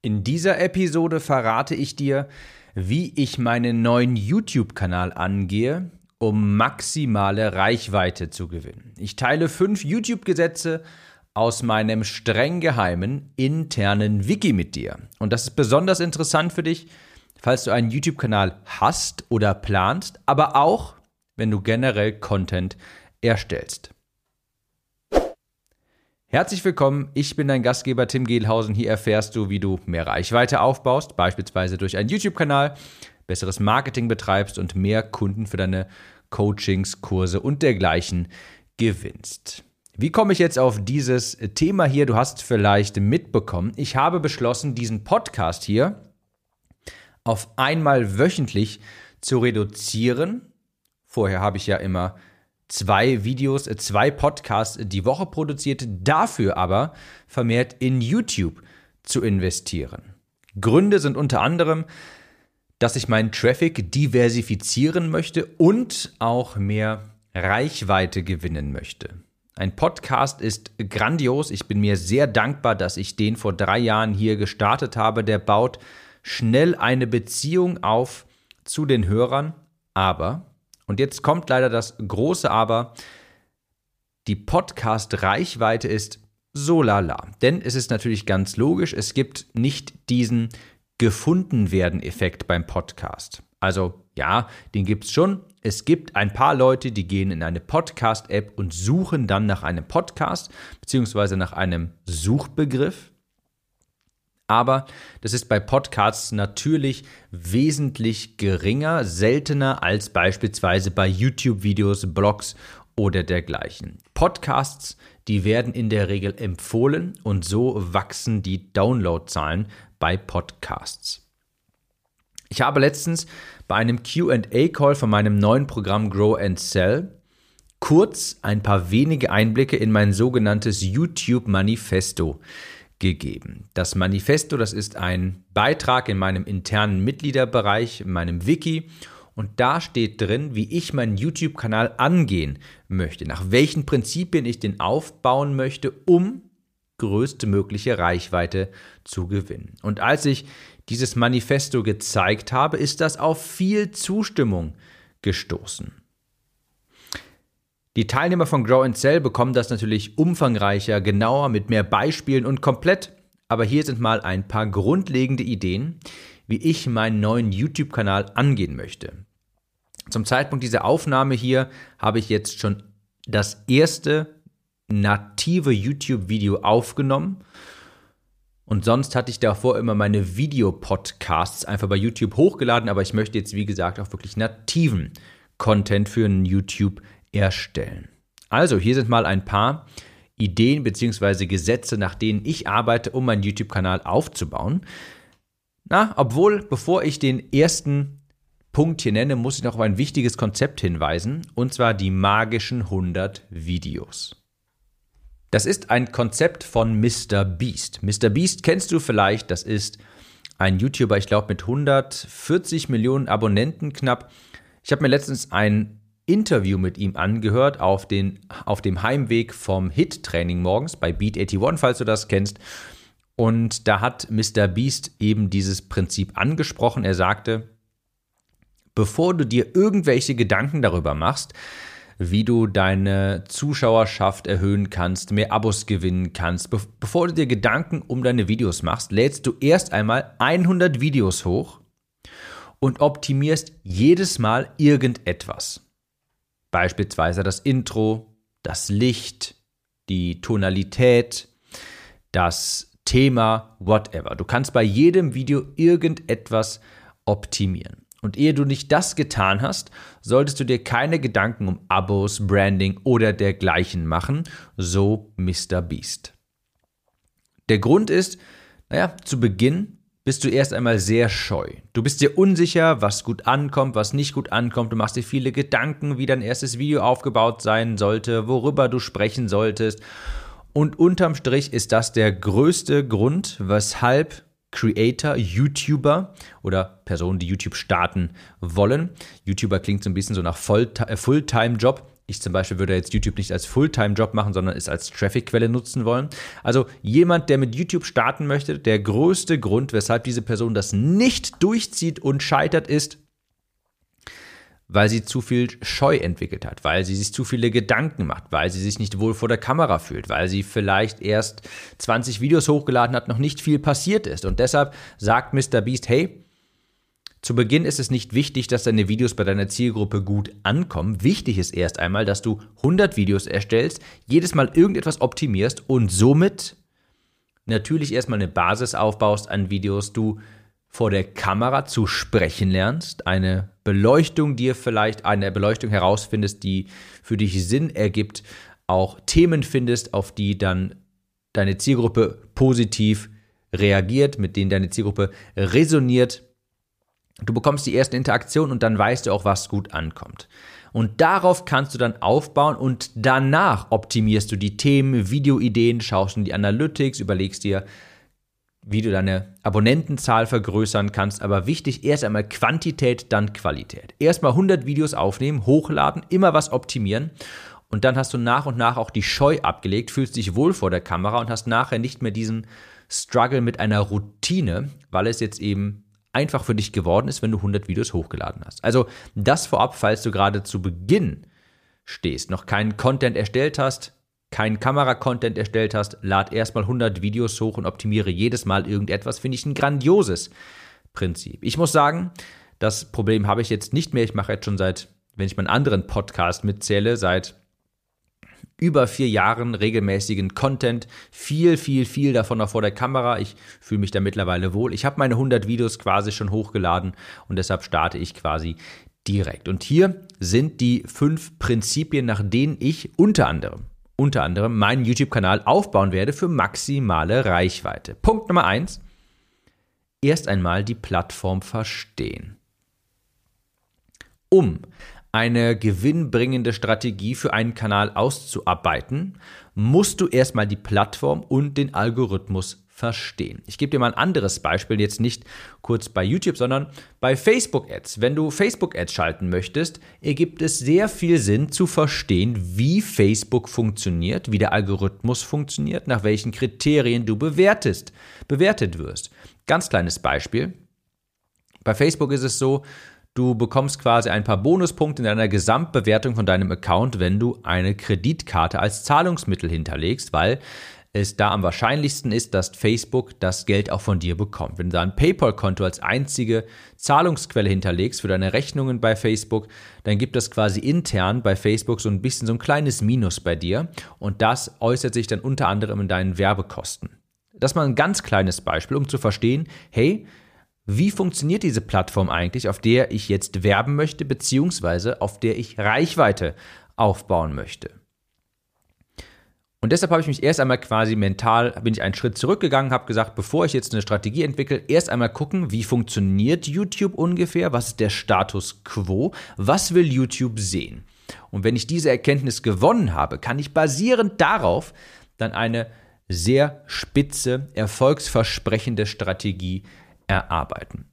In dieser Episode verrate ich dir, wie ich meinen neuen YouTube-Kanal angehe, um maximale Reichweite zu gewinnen. Ich teile fünf YouTube-Gesetze aus meinem streng geheimen internen Wiki mit dir. Und das ist besonders interessant für dich, falls du einen YouTube-Kanal hast oder planst, aber auch, wenn du generell Content erstellst. Herzlich willkommen, ich bin dein Gastgeber Tim Gehlhausen. Hier erfährst du, wie du mehr Reichweite aufbaust, beispielsweise durch einen YouTube-Kanal, besseres Marketing betreibst und mehr Kunden für deine Coachings, Kurse und dergleichen gewinnst. Wie komme ich jetzt auf dieses Thema hier? Du hast vielleicht mitbekommen, ich habe beschlossen, diesen Podcast hier auf einmal wöchentlich zu reduzieren. Vorher habe ich ja immer zwei Videos, äh, zwei Podcasts die Woche produziert, dafür aber vermehrt in YouTube zu investieren. Gründe sind unter anderem, dass ich meinen Traffic diversifizieren möchte und auch mehr Reichweite gewinnen möchte. Ein Podcast ist grandios. Ich bin mir sehr dankbar, dass ich den vor drei Jahren hier gestartet habe. Der baut schnell eine Beziehung auf zu den Hörern, aber und jetzt kommt leider das große Aber. Die Podcast-Reichweite ist so lala. Denn es ist natürlich ganz logisch, es gibt nicht diesen gefunden werden Effekt beim Podcast. Also ja, den gibt es schon. Es gibt ein paar Leute, die gehen in eine Podcast-App und suchen dann nach einem Podcast beziehungsweise nach einem Suchbegriff. Aber das ist bei Podcasts natürlich wesentlich geringer, seltener als beispielsweise bei YouTube-Videos, Blogs oder dergleichen. Podcasts, die werden in der Regel empfohlen und so wachsen die Downloadzahlen bei Podcasts. Ich habe letztens bei einem QA-Call von meinem neuen Programm Grow and Sell kurz ein paar wenige Einblicke in mein sogenanntes YouTube-Manifesto gegeben. Das Manifesto, das ist ein Beitrag in meinem internen Mitgliederbereich, in meinem Wiki. Und da steht drin, wie ich meinen YouTube-Kanal angehen möchte, nach welchen Prinzipien ich den aufbauen möchte, um größte mögliche Reichweite zu gewinnen. Und als ich dieses Manifesto gezeigt habe, ist das auf viel Zustimmung gestoßen. Die Teilnehmer von Grow and Sell bekommen das natürlich umfangreicher, genauer, mit mehr Beispielen und komplett. Aber hier sind mal ein paar grundlegende Ideen, wie ich meinen neuen YouTube-Kanal angehen möchte. Zum Zeitpunkt dieser Aufnahme hier habe ich jetzt schon das erste native YouTube-Video aufgenommen. Und sonst hatte ich davor immer meine Videopodcasts einfach bei YouTube hochgeladen, aber ich möchte jetzt, wie gesagt, auch wirklich nativen Content für einen YouTube erstellen. Also, hier sind mal ein paar Ideen bzw. Gesetze, nach denen ich arbeite, um meinen YouTube-Kanal aufzubauen. Na, obwohl, bevor ich den ersten Punkt hier nenne, muss ich noch auf ein wichtiges Konzept hinweisen, und zwar die magischen 100 Videos. Das ist ein Konzept von Mr. Beast. Mr. Beast kennst du vielleicht, das ist ein YouTuber, ich glaube mit 140 Millionen Abonnenten knapp. Ich habe mir letztens ein Interview mit ihm angehört auf, den, auf dem Heimweg vom Hit-Training morgens bei Beat 81, falls du das kennst. Und da hat Mr. Beast eben dieses Prinzip angesprochen. Er sagte, bevor du dir irgendwelche Gedanken darüber machst, wie du deine Zuschauerschaft erhöhen kannst, mehr Abos gewinnen kannst, be bevor du dir Gedanken um deine Videos machst, lädst du erst einmal 100 Videos hoch und optimierst jedes Mal irgendetwas. Beispielsweise das Intro, das Licht, die Tonalität, das Thema, whatever. Du kannst bei jedem Video irgendetwas optimieren. Und ehe du nicht das getan hast, solltest du dir keine Gedanken um Abos, Branding oder dergleichen machen, so Mr. Beast. Der Grund ist, naja, zu Beginn bist du erst einmal sehr scheu. Du bist dir unsicher, was gut ankommt, was nicht gut ankommt. Du machst dir viele Gedanken, wie dein erstes Video aufgebaut sein sollte, worüber du sprechen solltest. Und unterm Strich ist das der größte Grund, weshalb Creator, YouTuber oder Personen, die YouTube starten wollen. YouTuber klingt so ein bisschen so nach äh, Fulltime-Job, Ich zum Beispiel würde jetzt YouTube nicht als Fulltime-Job machen, sondern es als Traffic-Quelle nutzen wollen. Also jemand, der mit YouTube starten möchte, der größte Grund, weshalb diese Person das nicht durchzieht und scheitert, ist, weil sie zu viel Scheu entwickelt hat, weil sie sich zu viele Gedanken macht, weil sie sich nicht wohl vor der Kamera fühlt, weil sie vielleicht erst 20 Videos hochgeladen hat, noch nicht viel passiert ist. Und deshalb sagt Mr. Beast, hey, zu Beginn ist es nicht wichtig, dass deine Videos bei deiner Zielgruppe gut ankommen. Wichtig ist erst einmal, dass du 100 Videos erstellst, jedes Mal irgendetwas optimierst und somit natürlich erstmal eine Basis aufbaust an Videos, du vor der Kamera zu sprechen lernst, eine Beleuchtung dir vielleicht, eine Beleuchtung herausfindest, die für dich Sinn ergibt, auch Themen findest, auf die dann deine Zielgruppe positiv reagiert, mit denen deine Zielgruppe resoniert. Du bekommst die ersten Interaktionen und dann weißt du auch, was gut ankommt. Und darauf kannst du dann aufbauen und danach optimierst du die Themen, Videoideen, schaust in die Analytics, überlegst dir, wie du deine Abonnentenzahl vergrößern kannst. Aber wichtig, erst einmal Quantität, dann Qualität. Erstmal 100 Videos aufnehmen, hochladen, immer was optimieren. Und dann hast du nach und nach auch die Scheu abgelegt, fühlst dich wohl vor der Kamera und hast nachher nicht mehr diesen Struggle mit einer Routine, weil es jetzt eben einfach für dich geworden ist, wenn du 100 Videos hochgeladen hast. Also das vorab, falls du gerade zu Beginn stehst, noch keinen Content erstellt hast, keinen Kamera-Content erstellt hast, lad erstmal 100 Videos hoch und optimiere jedes Mal irgendetwas, finde ich ein grandioses Prinzip. Ich muss sagen, das Problem habe ich jetzt nicht mehr. Ich mache jetzt schon seit, wenn ich meinen anderen Podcast mitzähle, seit über vier Jahren regelmäßigen Content. Viel, viel, viel davon noch vor der Kamera. Ich fühle mich da mittlerweile wohl. Ich habe meine 100 Videos quasi schon hochgeladen und deshalb starte ich quasi direkt. Und hier sind die fünf Prinzipien, nach denen ich unter anderem unter anderem meinen YouTube-Kanal aufbauen werde für maximale Reichweite. Punkt Nummer eins: Erst einmal die Plattform verstehen. Um eine gewinnbringende Strategie für einen Kanal auszuarbeiten, musst du erstmal die Plattform und den Algorithmus verstehen. Ich gebe dir mal ein anderes Beispiel, jetzt nicht kurz bei YouTube, sondern bei Facebook Ads. Wenn du Facebook Ads schalten möchtest, ergibt es sehr viel Sinn zu verstehen, wie Facebook funktioniert, wie der Algorithmus funktioniert, nach welchen Kriterien du bewertest, bewertet wirst. Ganz kleines Beispiel. Bei Facebook ist es so, Du bekommst quasi ein paar Bonuspunkte in deiner Gesamtbewertung von deinem Account, wenn du eine Kreditkarte als Zahlungsmittel hinterlegst, weil es da am wahrscheinlichsten ist, dass Facebook das Geld auch von dir bekommt. Wenn du da ein PayPal-Konto als einzige Zahlungsquelle hinterlegst für deine Rechnungen bei Facebook, dann gibt es quasi intern bei Facebook so ein bisschen so ein kleines Minus bei dir und das äußert sich dann unter anderem in deinen Werbekosten. Das mal ein ganz kleines Beispiel, um zu verstehen, hey, wie funktioniert diese Plattform eigentlich, auf der ich jetzt werben möchte, beziehungsweise auf der ich Reichweite aufbauen möchte. Und deshalb habe ich mich erst einmal quasi mental, bin ich einen Schritt zurückgegangen, habe gesagt, bevor ich jetzt eine Strategie entwickle, erst einmal gucken, wie funktioniert YouTube ungefähr, was ist der Status quo, was will YouTube sehen. Und wenn ich diese Erkenntnis gewonnen habe, kann ich basierend darauf dann eine sehr spitze, erfolgsversprechende Strategie erarbeiten.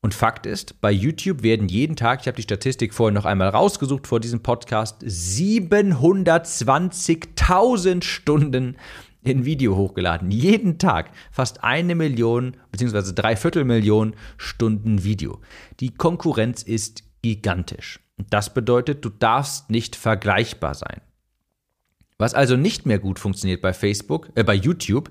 Und Fakt ist, bei YouTube werden jeden Tag, ich habe die Statistik vorhin noch einmal rausgesucht vor diesem Podcast, 720.000 Stunden in Video hochgeladen. Jeden Tag fast eine Million bzw. dreiviertel Million Stunden Video. Die Konkurrenz ist gigantisch. Das bedeutet, du darfst nicht vergleichbar sein. Was also nicht mehr gut funktioniert bei Facebook, äh, bei YouTube,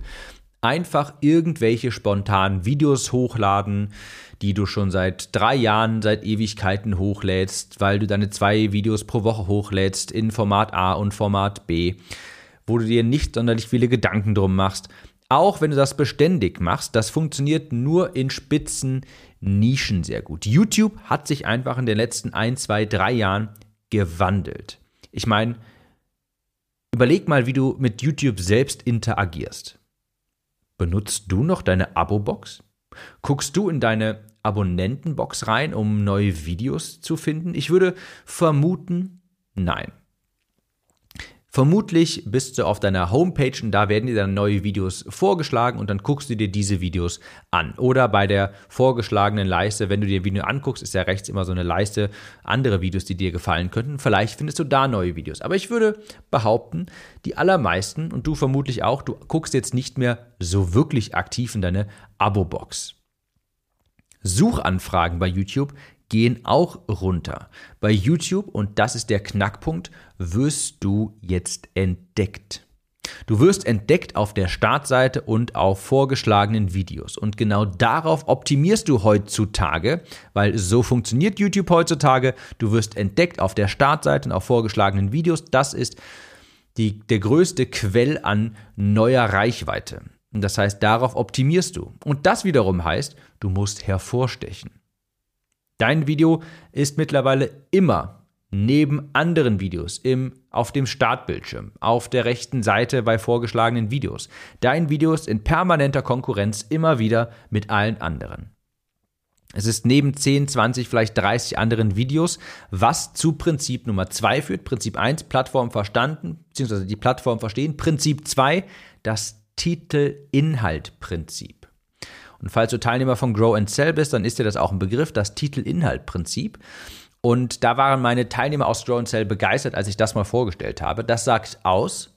einfach irgendwelche spontanen Videos hochladen, die du schon seit drei Jahren, seit Ewigkeiten hochlädst, weil du deine zwei Videos pro Woche hochlädst in Format A und Format B, wo du dir nicht sonderlich viele Gedanken drum machst. Auch wenn du das beständig machst, das funktioniert nur in spitzen Nischen sehr gut. YouTube hat sich einfach in den letzten ein, zwei, drei Jahren gewandelt. Ich meine, überleg mal, wie du mit YouTube selbst interagierst. Benutzt du noch deine Abo-Box? Guckst du in deine Abonnentenbox rein, um neue Videos zu finden? Ich würde vermuten, nein. Vermutlich bist du auf deiner Homepage und da werden dir dann neue Videos vorgeschlagen und dann guckst du dir diese Videos an. Oder bei der vorgeschlagenen Leiste, wenn du dir ein Video anguckst, ist ja rechts immer so eine Leiste andere Videos, die dir gefallen könnten. Vielleicht findest du da neue Videos. Aber ich würde behaupten, die allermeisten und du vermutlich auch, du guckst jetzt nicht mehr so wirklich aktiv in deine Abo-Box. Suchanfragen bei YouTube gehen auch runter. Bei YouTube, und das ist der Knackpunkt, wirst du jetzt entdeckt. Du wirst entdeckt auf der Startseite und auf vorgeschlagenen Videos. Und genau darauf optimierst du heutzutage, weil so funktioniert YouTube heutzutage. Du wirst entdeckt auf der Startseite und auf vorgeschlagenen Videos. Das ist die, der größte Quell an neuer Reichweite. Und das heißt, darauf optimierst du. Und das wiederum heißt, du musst hervorstechen. Dein Video ist mittlerweile immer neben anderen Videos im, auf dem Startbildschirm, auf der rechten Seite bei vorgeschlagenen Videos. Dein Video ist in permanenter Konkurrenz immer wieder mit allen anderen. Es ist neben 10, 20, vielleicht 30 anderen Videos, was zu Prinzip Nummer 2 führt. Prinzip 1, Plattform verstanden, beziehungsweise die Plattform verstehen. Prinzip 2, das Titel-Inhalt-Prinzip. Und falls du Teilnehmer von Grow and Sell bist, dann ist dir das auch ein Begriff, das Titel-Inhalt-Prinzip. Und da waren meine Teilnehmer aus Grow Sell begeistert, als ich das mal vorgestellt habe. Das sagt aus,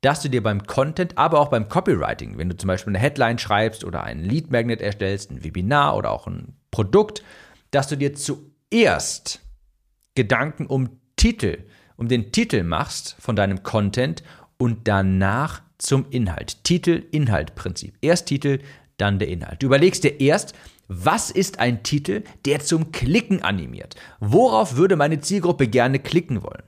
dass du dir beim Content, aber auch beim Copywriting, wenn du zum Beispiel eine Headline schreibst oder einen Lead Magnet erstellst, ein Webinar oder auch ein Produkt, dass du dir zuerst Gedanken um Titel, um den Titel machst von deinem Content und danach zum Inhalt. Titel-Inhalt-Prinzip. Erst Titel, dann der Inhalt. Du überlegst dir erst, was ist ein Titel, der zum Klicken animiert? Worauf würde meine Zielgruppe gerne klicken wollen?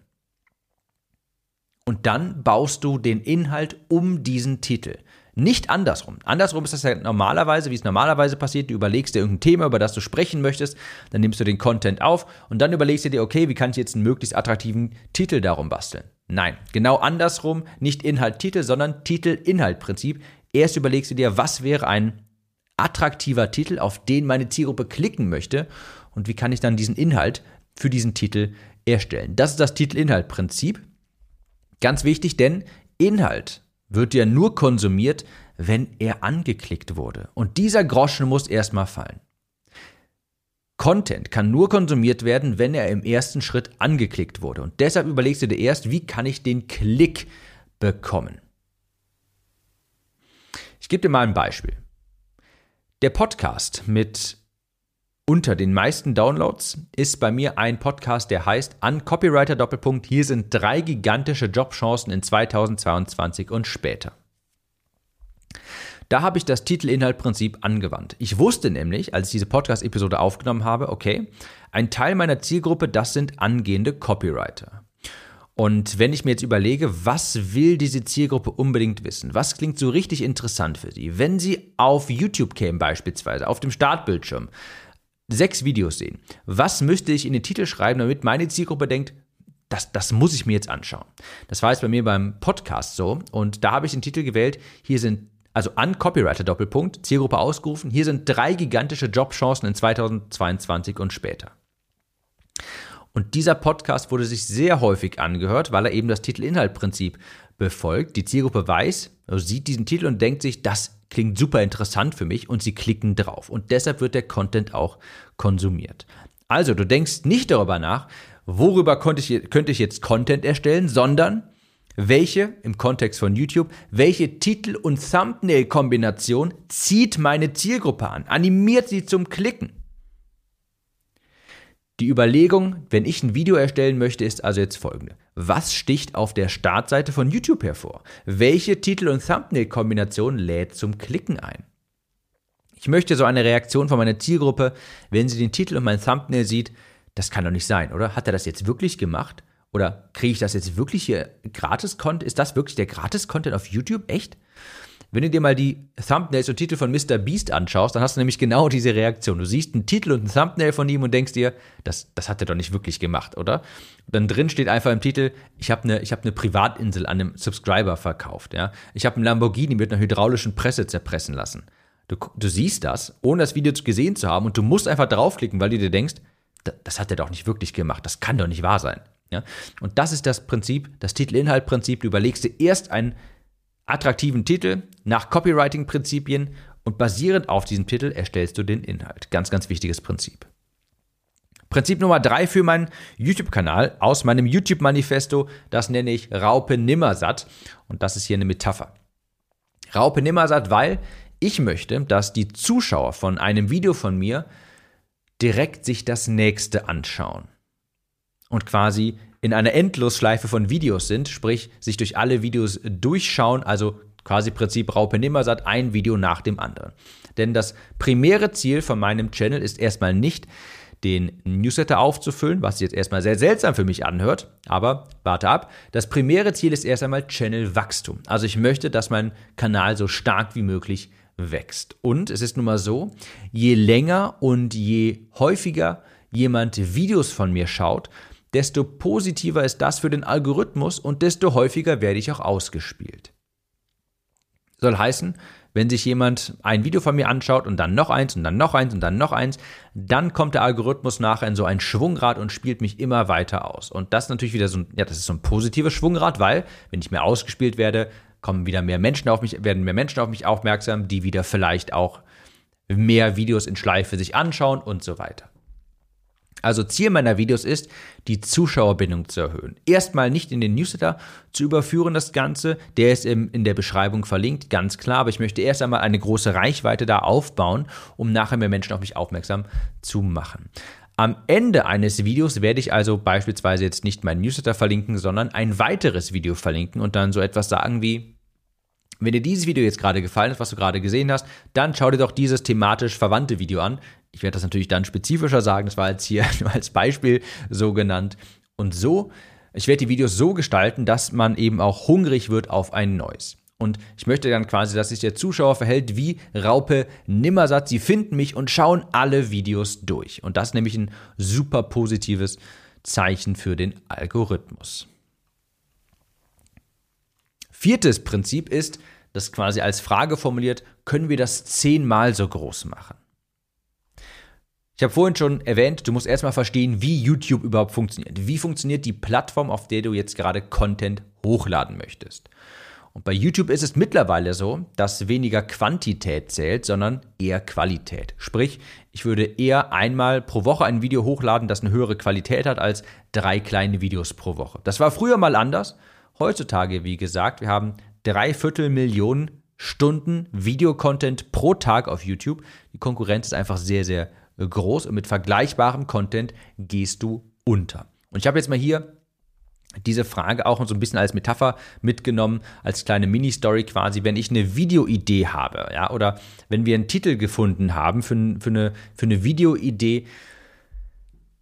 Und dann baust du den Inhalt um diesen Titel. Nicht andersrum. Andersrum ist das ja normalerweise, wie es normalerweise passiert. Du überlegst dir irgendein Thema, über das du sprechen möchtest, dann nimmst du den Content auf und dann überlegst du dir, okay, wie kann ich jetzt einen möglichst attraktiven Titel darum basteln? Nein, genau andersrum, nicht Inhalt-Titel, sondern Titel-Inhalt-Prinzip. Erst überlegst du dir, was wäre ein attraktiver Titel, auf den meine Zielgruppe klicken möchte und wie kann ich dann diesen Inhalt für diesen Titel erstellen. Das ist das Titel-Inhalt-Prinzip. Ganz wichtig, denn Inhalt wird ja nur konsumiert, wenn er angeklickt wurde. Und dieser Groschen muss erstmal fallen. Content kann nur konsumiert werden, wenn er im ersten Schritt angeklickt wurde. Und deshalb überlegst du dir erst, wie kann ich den Klick bekommen. Ich gebe dir mal ein Beispiel. Der Podcast mit unter den meisten Downloads ist bei mir ein Podcast, der heißt An Copywriter Doppelpunkt. Hier sind drei gigantische Jobchancen in 2022 und später. Da habe ich das Titel-Inhalt-Prinzip angewandt. Ich wusste nämlich, als ich diese Podcast-Episode aufgenommen habe, okay, ein Teil meiner Zielgruppe, das sind angehende Copywriter. Und wenn ich mir jetzt überlege, was will diese Zielgruppe unbedingt wissen? Was klingt so richtig interessant für sie? Wenn sie auf YouTube kämen beispielsweise, auf dem Startbildschirm, sechs Videos sehen, was müsste ich in den Titel schreiben, damit meine Zielgruppe denkt, das, das muss ich mir jetzt anschauen. Das war jetzt bei mir beim Podcast so und da habe ich den Titel gewählt, hier sind also an Copywriter Doppelpunkt, Zielgruppe ausgerufen, hier sind drei gigantische Jobchancen in 2022 und später. Und dieser Podcast wurde sich sehr häufig angehört, weil er eben das Titel-Inhalt-Prinzip befolgt. Die Zielgruppe weiß, also sieht diesen Titel und denkt sich, das klingt super interessant für mich und sie klicken drauf. Und deshalb wird der Content auch konsumiert. Also, du denkst nicht darüber nach, worüber könnte ich, könnte ich jetzt Content erstellen, sondern welche, im Kontext von YouTube, welche Titel- und Thumbnail-Kombination zieht meine Zielgruppe an, animiert sie zum Klicken. Die Überlegung, wenn ich ein Video erstellen möchte, ist also jetzt folgende. Was sticht auf der Startseite von YouTube hervor? Welche Titel- und Thumbnail-Kombination lädt zum Klicken ein? Ich möchte so eine Reaktion von meiner Zielgruppe, wenn sie den Titel und mein Thumbnail sieht, das kann doch nicht sein, oder? Hat er das jetzt wirklich gemacht? Oder kriege ich das jetzt wirklich hier gratis Content? Ist das wirklich der gratis Content auf YouTube? Echt? Wenn du dir mal die Thumbnails und Titel von Mr. Beast anschaust, dann hast du nämlich genau diese Reaktion. Du siehst einen Titel und ein Thumbnail von ihm und denkst dir, das, das hat er doch nicht wirklich gemacht, oder? Und dann drin steht einfach im Titel, ich habe eine hab ne Privatinsel an einem Subscriber verkauft. Ja? Ich habe einen Lamborghini mit einer hydraulischen Presse zerpressen lassen. Du, du siehst das, ohne das Video gesehen zu haben und du musst einfach draufklicken, weil du dir denkst, das hat er doch nicht wirklich gemacht, das kann doch nicht wahr sein. Ja? Und das ist das Prinzip, das Titel-Inhalt-Prinzip. Du überlegst dir erst einen attraktiven Titel nach Copywriting-Prinzipien und basierend auf diesem Titel erstellst du den Inhalt. Ganz, ganz wichtiges Prinzip. Prinzip Nummer drei für meinen YouTube-Kanal aus meinem YouTube-Manifesto, das nenne ich Raupe Nimmersatt und das ist hier eine Metapher. Raupe Nimmersatt, weil ich möchte, dass die Zuschauer von einem Video von mir direkt sich das nächste anschauen und quasi in einer Endlosschleife von Videos sind, sprich sich durch alle Videos durchschauen, also quasi Prinzip Raupe Nimmersatt, ein Video nach dem anderen. Denn das primäre Ziel von meinem Channel ist erstmal nicht, den Newsletter aufzufüllen, was jetzt erstmal sehr seltsam für mich anhört, aber warte ab. Das primäre Ziel ist erst einmal Channel-Wachstum. Also ich möchte, dass mein Kanal so stark wie möglich wächst. Und es ist nun mal so, je länger und je häufiger jemand Videos von mir schaut, desto positiver ist das für den Algorithmus und desto häufiger werde ich auch ausgespielt. Soll heißen, wenn sich jemand ein Video von mir anschaut und dann noch eins und dann noch eins und dann noch eins, dann kommt der Algorithmus nachher in so ein Schwungrad und spielt mich immer weiter aus. Und das ist natürlich wieder so ein, ja, das ist so ein positives Schwungrad, weil, wenn ich mehr ausgespielt werde, kommen wieder mehr Menschen auf mich, werden mehr Menschen auf mich aufmerksam, die wieder vielleicht auch mehr Videos in Schleife sich anschauen und so weiter. Also Ziel meiner Videos ist, die Zuschauerbindung zu erhöhen. Erstmal nicht in den Newsletter zu überführen, das Ganze. Der ist in der Beschreibung verlinkt, ganz klar. Aber ich möchte erst einmal eine große Reichweite da aufbauen, um nachher mehr Menschen auf mich aufmerksam zu machen. Am Ende eines Videos werde ich also beispielsweise jetzt nicht mein Newsletter verlinken, sondern ein weiteres Video verlinken und dann so etwas sagen wie, wenn dir dieses Video jetzt gerade gefallen ist, was du gerade gesehen hast, dann schau dir doch dieses thematisch verwandte Video an. Ich werde das natürlich dann spezifischer sagen, das war jetzt hier nur als Beispiel so genannt. Und so, ich werde die Videos so gestalten, dass man eben auch hungrig wird auf ein neues. Und ich möchte dann quasi, dass sich der Zuschauer verhält wie Raupe Nimmersatt. Sie finden mich und schauen alle Videos durch. Und das ist nämlich ein super positives Zeichen für den Algorithmus. Viertes Prinzip ist, das quasi als Frage formuliert, können wir das zehnmal so groß machen? Ich habe vorhin schon erwähnt, du musst erstmal verstehen, wie YouTube überhaupt funktioniert. Wie funktioniert die Plattform, auf der du jetzt gerade Content hochladen möchtest? Und bei YouTube ist es mittlerweile so, dass weniger Quantität zählt, sondern eher Qualität. Sprich, ich würde eher einmal pro Woche ein Video hochladen, das eine höhere Qualität hat, als drei kleine Videos pro Woche. Das war früher mal anders. Heutzutage, wie gesagt, wir haben dreiviertel Millionen Stunden Videocontent pro Tag auf YouTube. Die Konkurrenz ist einfach sehr, sehr groß und mit vergleichbarem Content gehst du unter. Und ich habe jetzt mal hier diese Frage auch so ein bisschen als Metapher mitgenommen, als kleine Mini-Story quasi, wenn ich eine Videoidee habe, ja, oder wenn wir einen Titel gefunden haben für, für eine, für eine Videoidee,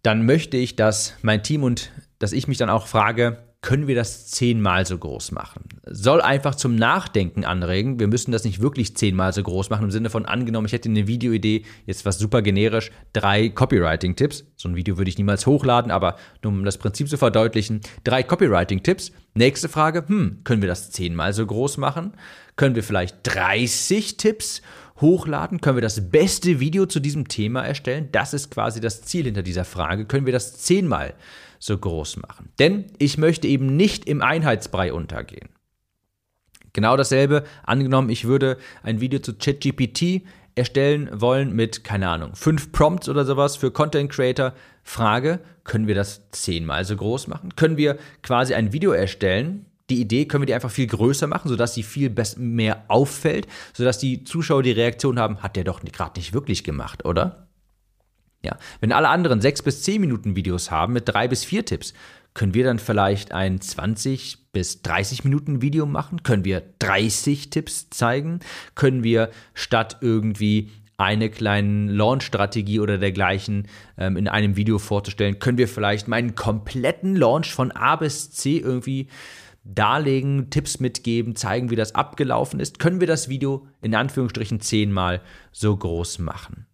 dann möchte ich, dass mein Team und dass ich mich dann auch frage, können wir das zehnmal so groß machen. Soll einfach zum Nachdenken anregen. Wir müssen das nicht wirklich zehnmal so groß machen, im Sinne von angenommen, ich hätte eine Videoidee, jetzt was super generisch, drei Copywriting-Tipps. So ein Video würde ich niemals hochladen, aber nur um das Prinzip zu verdeutlichen, drei Copywriting-Tipps. Nächste Frage, hm, können wir das zehnmal so groß machen? Können wir vielleicht 30 Tipps hochladen? Können wir das beste Video zu diesem Thema erstellen? Das ist quasi das Ziel hinter dieser Frage. Können wir das zehnmal so groß machen. Denn ich möchte eben nicht im Einheitsbrei untergehen. Genau dasselbe, angenommen, ich würde ein Video zu ChatGPT erstellen wollen mit, keine Ahnung, fünf Prompts oder sowas für Content Creator. Frage, können wir das zehnmal so groß machen? Können wir quasi ein Video erstellen? Die Idee können wir die einfach viel größer machen, sodass sie viel mehr auffällt, sodass die Zuschauer die Reaktion haben, hat der doch gerade nicht wirklich gemacht, oder? Ja, wenn alle anderen sechs bis zehn Minuten Videos haben mit drei bis vier Tipps, können wir dann vielleicht ein 20 bis 30 Minuten Video machen? Können wir 30 Tipps zeigen? Können wir statt irgendwie eine kleine Launch-Strategie oder dergleichen ähm, in einem Video vorzustellen, können wir vielleicht meinen kompletten Launch von A bis C irgendwie darlegen, Tipps mitgeben, zeigen, wie das abgelaufen ist? Können wir das Video in Anführungsstrichen zehnmal so groß machen?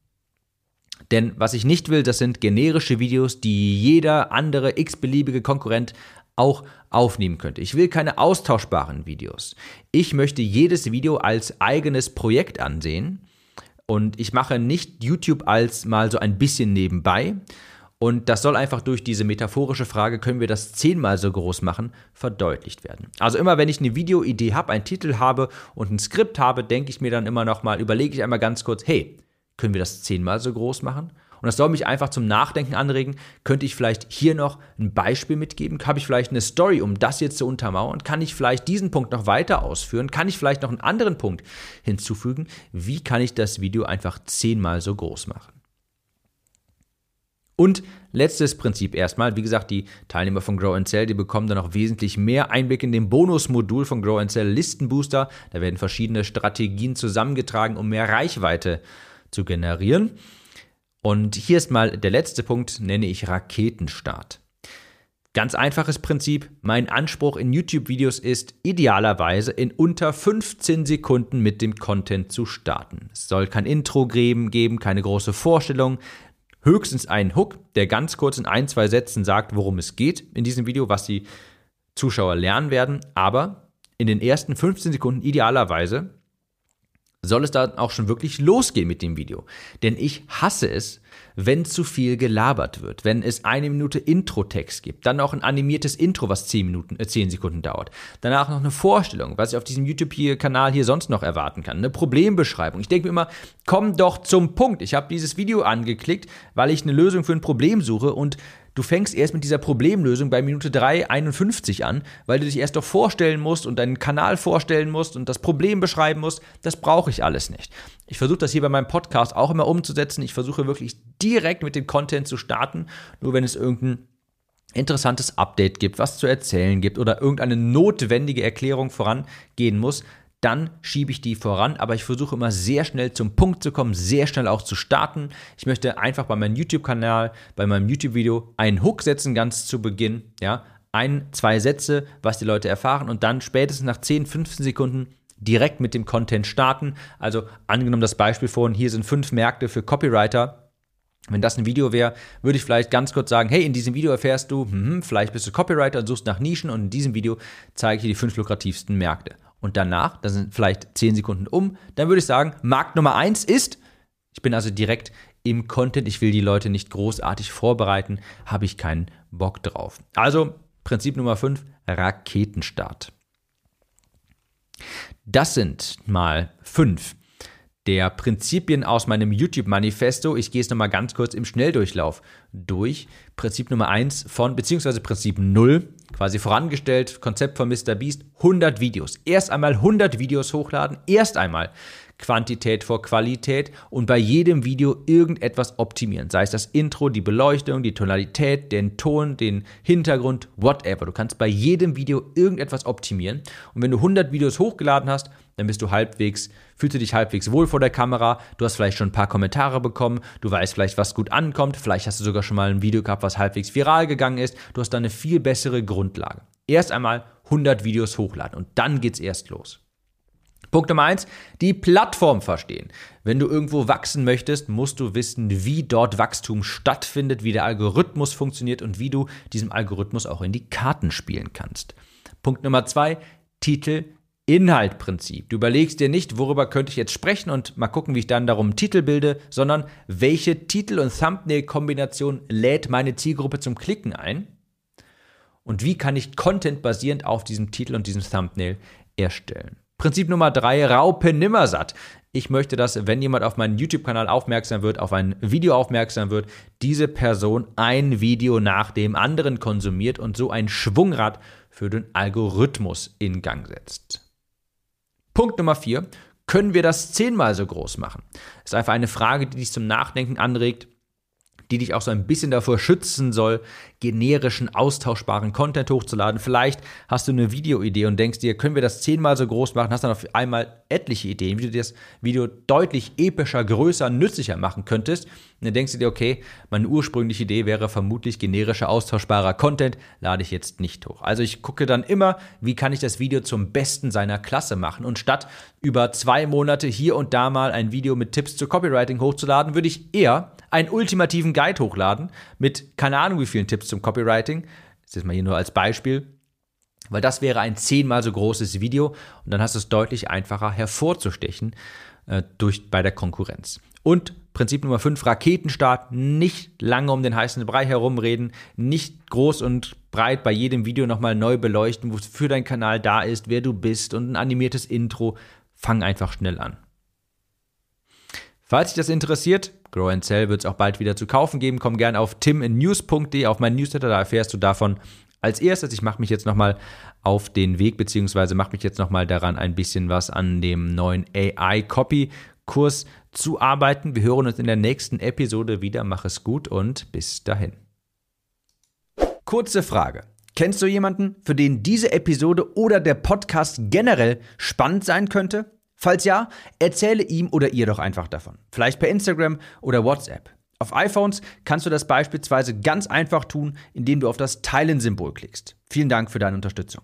Denn was ich nicht will, das sind generische Videos, die jeder andere x-beliebige Konkurrent auch aufnehmen könnte. Ich will keine austauschbaren Videos. Ich möchte jedes Video als eigenes Projekt ansehen und ich mache nicht YouTube als mal so ein bisschen nebenbei. Und das soll einfach durch diese metaphorische Frage, können wir das zehnmal so groß machen, verdeutlicht werden. Also immer wenn ich eine Videoidee habe, einen Titel habe und ein Skript habe, denke ich mir dann immer nochmal, überlege ich einmal ganz kurz, hey, können wir das zehnmal so groß machen? Und das soll mich einfach zum Nachdenken anregen. Könnte ich vielleicht hier noch ein Beispiel mitgeben? Habe ich vielleicht eine Story, um das jetzt zu untermauern? Kann ich vielleicht diesen Punkt noch weiter ausführen? Kann ich vielleicht noch einen anderen Punkt hinzufügen? Wie kann ich das Video einfach zehnmal so groß machen? Und letztes Prinzip erstmal, wie gesagt, die Teilnehmer von Grow and Sell, die bekommen dann noch wesentlich mehr Einblick in dem Bonusmodul von Grow and Sell Listenbooster. Da werden verschiedene Strategien zusammengetragen, um mehr Reichweite zu generieren. Und hier ist mal der letzte Punkt, nenne ich Raketenstart. Ganz einfaches Prinzip. Mein Anspruch in YouTube-Videos ist, idealerweise in unter 15 Sekunden mit dem Content zu starten. Es soll kein Intro geben, keine große Vorstellung, höchstens einen Hook, der ganz kurz in ein, zwei Sätzen sagt, worum es geht in diesem Video, was die Zuschauer lernen werden. Aber in den ersten 15 Sekunden idealerweise soll es dann auch schon wirklich losgehen mit dem Video. Denn ich hasse es, wenn zu viel gelabert wird, wenn es eine Minute Intro-Text gibt, dann auch ein animiertes Intro, was 10 Minuten, äh 10 Sekunden dauert, danach noch eine Vorstellung, was ich auf diesem YouTube-Kanal hier sonst noch erwarten kann, eine Problembeschreibung. Ich denke mir immer, komm doch zum Punkt. Ich habe dieses Video angeklickt, weil ich eine Lösung für ein Problem suche und Du fängst erst mit dieser Problemlösung bei Minute 3,51 an, weil du dich erst doch vorstellen musst und deinen Kanal vorstellen musst und das Problem beschreiben musst. Das brauche ich alles nicht. Ich versuche das hier bei meinem Podcast auch immer umzusetzen. Ich versuche wirklich direkt mit dem Content zu starten, nur wenn es irgendein interessantes Update gibt, was zu erzählen gibt oder irgendeine notwendige Erklärung vorangehen muss, dann schiebe ich die voran, aber ich versuche immer sehr schnell zum Punkt zu kommen, sehr schnell auch zu starten. Ich möchte einfach bei meinem YouTube-Kanal, bei meinem YouTube-Video einen Hook setzen, ganz zu Beginn, ja, ein, zwei Sätze, was die Leute erfahren und dann spätestens nach 10, 15 Sekunden direkt mit dem Content starten. Also angenommen das Beispiel vorhin, hier sind fünf Märkte für Copywriter. Wenn das ein Video wäre, würde ich vielleicht ganz kurz sagen, hey, in diesem Video erfährst du, hm, vielleicht bist du Copywriter und suchst nach Nischen und in diesem Video zeige ich dir die fünf lukrativsten Märkte und danach, da sind vielleicht 10 Sekunden um, dann würde ich sagen, Markt Nummer 1 ist, ich bin also direkt im Content, ich will die Leute nicht großartig vorbereiten, habe ich keinen Bock drauf. Also Prinzip Nummer 5, Raketenstart. Das sind mal fünf der Prinzipien aus meinem YouTube-Manifesto. Ich gehe es nochmal ganz kurz im Schnelldurchlauf durch. Prinzip Nummer 1 von, beziehungsweise Prinzip 0, quasi vorangestellt, Konzept von Mr. Beast, 100 Videos. Erst einmal 100 Videos hochladen, erst einmal Quantität vor Qualität und bei jedem Video irgendetwas optimieren. Sei es das Intro, die Beleuchtung, die Tonalität, den Ton, den Hintergrund, whatever. Du kannst bei jedem Video irgendetwas optimieren. Und wenn du 100 Videos hochgeladen hast, dann bist du halbwegs, fühlst du dich halbwegs wohl vor der Kamera, du hast vielleicht schon ein paar Kommentare bekommen, du weißt vielleicht, was gut ankommt, vielleicht hast du sogar schon mal ein Video gehabt, was halbwegs viral gegangen ist, du hast da eine viel bessere Grundlage. Erst einmal 100 Videos hochladen und dann geht's erst los. Punkt Nummer eins, die Plattform verstehen. Wenn du irgendwo wachsen möchtest, musst du wissen, wie dort Wachstum stattfindet, wie der Algorithmus funktioniert und wie du diesem Algorithmus auch in die Karten spielen kannst. Punkt Nummer zwei, Titel, Inhaltprinzip. Du überlegst dir nicht, worüber könnte ich jetzt sprechen und mal gucken, wie ich dann darum Titel bilde, sondern welche Titel- und Thumbnail-Kombination lädt meine Zielgruppe zum Klicken ein und wie kann ich Content basierend auf diesem Titel und diesem Thumbnail erstellen. Prinzip Nummer drei, Raupe nimmersatt. Ich möchte, dass, wenn jemand auf meinen YouTube-Kanal aufmerksam wird, auf ein Video aufmerksam wird, diese Person ein Video nach dem anderen konsumiert und so ein Schwungrad für den Algorithmus in Gang setzt. Punkt Nummer vier, können wir das zehnmal so groß machen? Das ist einfach eine Frage, die dich zum Nachdenken anregt die dich auch so ein bisschen davor schützen soll, generischen, austauschbaren Content hochzuladen. Vielleicht hast du eine Videoidee und denkst dir, können wir das zehnmal so groß machen, hast dann auf einmal etliche Ideen, wie du das Video deutlich epischer, größer, nützlicher machen könntest. Dann denkst du dir, okay, meine ursprüngliche Idee wäre vermutlich generischer, austauschbarer Content, lade ich jetzt nicht hoch. Also ich gucke dann immer, wie kann ich das Video zum Besten seiner Klasse machen. Und statt über zwei Monate hier und da mal ein Video mit Tipps zu Copywriting hochzuladen, würde ich eher einen ultimativen Guide hochladen mit keine Ahnung wie vielen Tipps zum Copywriting. Das ist mal hier nur als Beispiel. Weil das wäre ein zehnmal so großes Video und dann hast du es deutlich einfacher hervorzustechen äh, durch, bei der Konkurrenz. Und Prinzip Nummer 5, Raketenstart, nicht lange um den heißen Brei herumreden, nicht groß und breit bei jedem Video nochmal neu beleuchten, wofür dein Kanal da ist, wer du bist und ein animiertes Intro. Fang einfach schnell an. Falls dich das interessiert, Grow and Sell wird es auch bald wieder zu kaufen geben. Komm gerne auf timinnews.de auf meinen Newsletter, da erfährst du davon als erstes. Ich mache mich jetzt nochmal auf den Weg, beziehungsweise mache mich jetzt nochmal daran, ein bisschen was an dem neuen AI-Copy-Kurs zu arbeiten. Wir hören uns in der nächsten Episode wieder. Mach es gut und bis dahin. Kurze Frage. Kennst du jemanden, für den diese Episode oder der Podcast generell spannend sein könnte? Falls ja, erzähle ihm oder ihr doch einfach davon. Vielleicht per Instagram oder WhatsApp. Auf iPhones kannst du das beispielsweise ganz einfach tun, indem du auf das Teilen-Symbol klickst. Vielen Dank für deine Unterstützung.